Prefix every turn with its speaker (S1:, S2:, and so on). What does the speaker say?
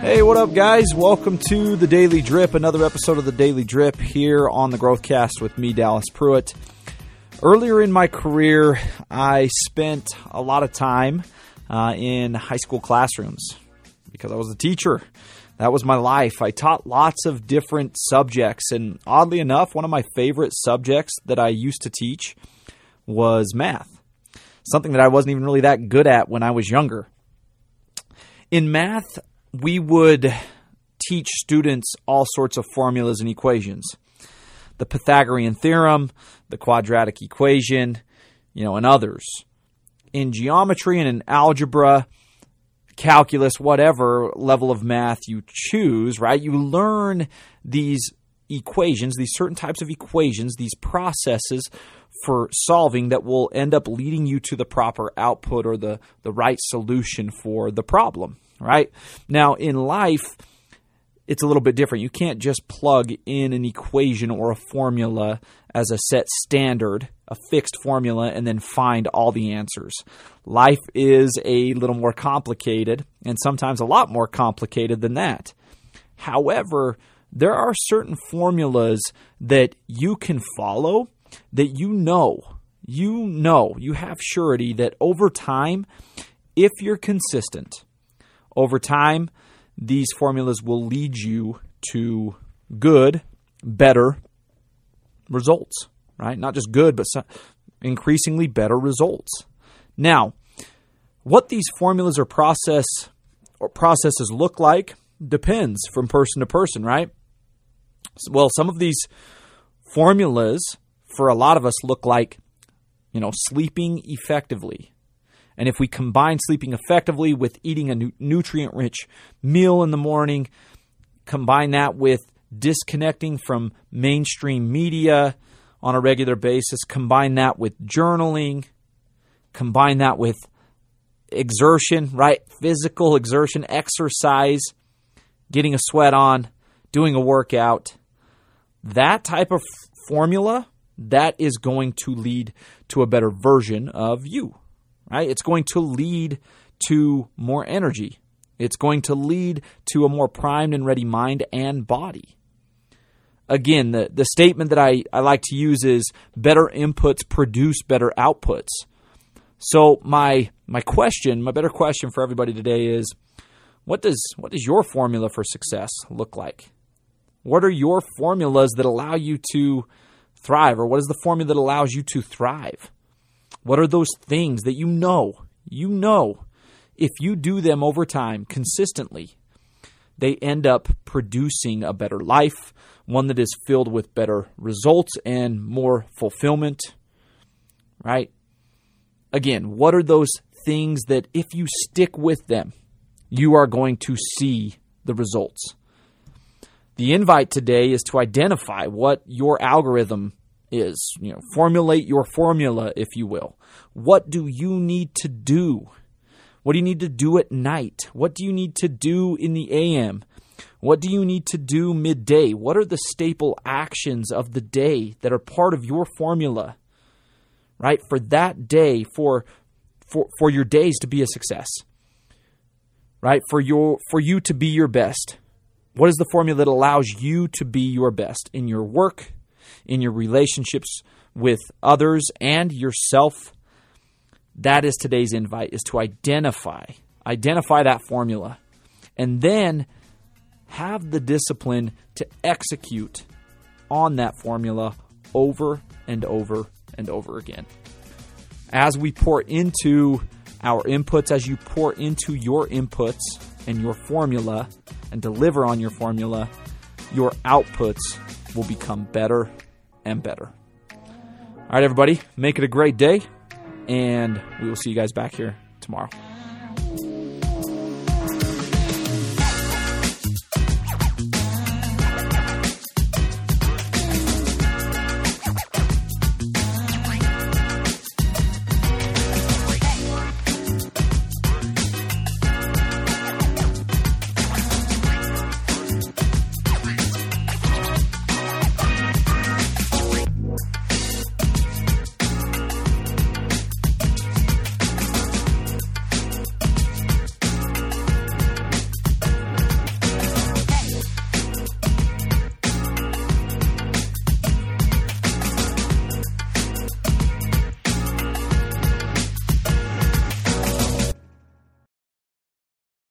S1: Hey, what up, guys? Welcome to the Daily Drip, another episode of the Daily Drip here on the Growthcast with me, Dallas Pruitt. Earlier in my career, I spent a lot of time uh, in high school classrooms because I was a teacher. That was my life. I taught lots of different subjects, and oddly enough, one of my favorite subjects that I used to teach was math. Something that I wasn't even really that good at when I was younger. In math, we would teach students all sorts of formulas and equations. The Pythagorean theorem, the quadratic equation, you know, and others. In geometry and in algebra, calculus, whatever level of math you choose, right? You learn these equations, these certain types of equations, these processes for solving that will end up leading you to the proper output or the, the right solution for the problem, right? Now, in life, it's a little bit different. You can't just plug in an equation or a formula as a set standard, a fixed formula, and then find all the answers. Life is a little more complicated, and sometimes a lot more complicated than that. However, there are certain formulas that you can follow that you know, you know, you have surety that over time, if you're consistent, over time, these formulas will lead you to good, better results, right? Not just good, but increasingly better results. Now, what these formulas or process or processes look like depends from person to person, right? Well, some of these formulas for a lot of us look like, you know, sleeping effectively. And if we combine sleeping effectively with eating a nutrient rich meal in the morning, combine that with disconnecting from mainstream media on a regular basis, combine that with journaling, combine that with exertion, right? Physical exertion, exercise, getting a sweat on, doing a workout. That type of formula that is going to lead to a better version of you, right? It's going to lead to more energy. It's going to lead to a more primed and ready mind and body. Again, the, the statement that I, I like to use is better inputs produce better outputs. So my my question, my better question for everybody today is what does what does your formula for success look like? What are your formulas that allow you to thrive? Or what is the formula that allows you to thrive? What are those things that you know, you know, if you do them over time consistently, they end up producing a better life, one that is filled with better results and more fulfillment, right? Again, what are those things that if you stick with them, you are going to see the results? The invite today is to identify what your algorithm is. You know, formulate your formula, if you will. What do you need to do? What do you need to do at night? What do you need to do in the AM? What do you need to do midday? What are the staple actions of the day that are part of your formula? Right? For that day, for for, for your days to be a success. Right? For your for you to be your best. What is the formula that allows you to be your best in your work, in your relationships with others and yourself? That is today's invite is to identify identify that formula and then have the discipline to execute on that formula over and over and over again. As we pour into our inputs, as you pour into your inputs and your formula, and deliver on your formula, your outputs will become better and better. All right, everybody, make it a great day, and we will see you guys back here tomorrow.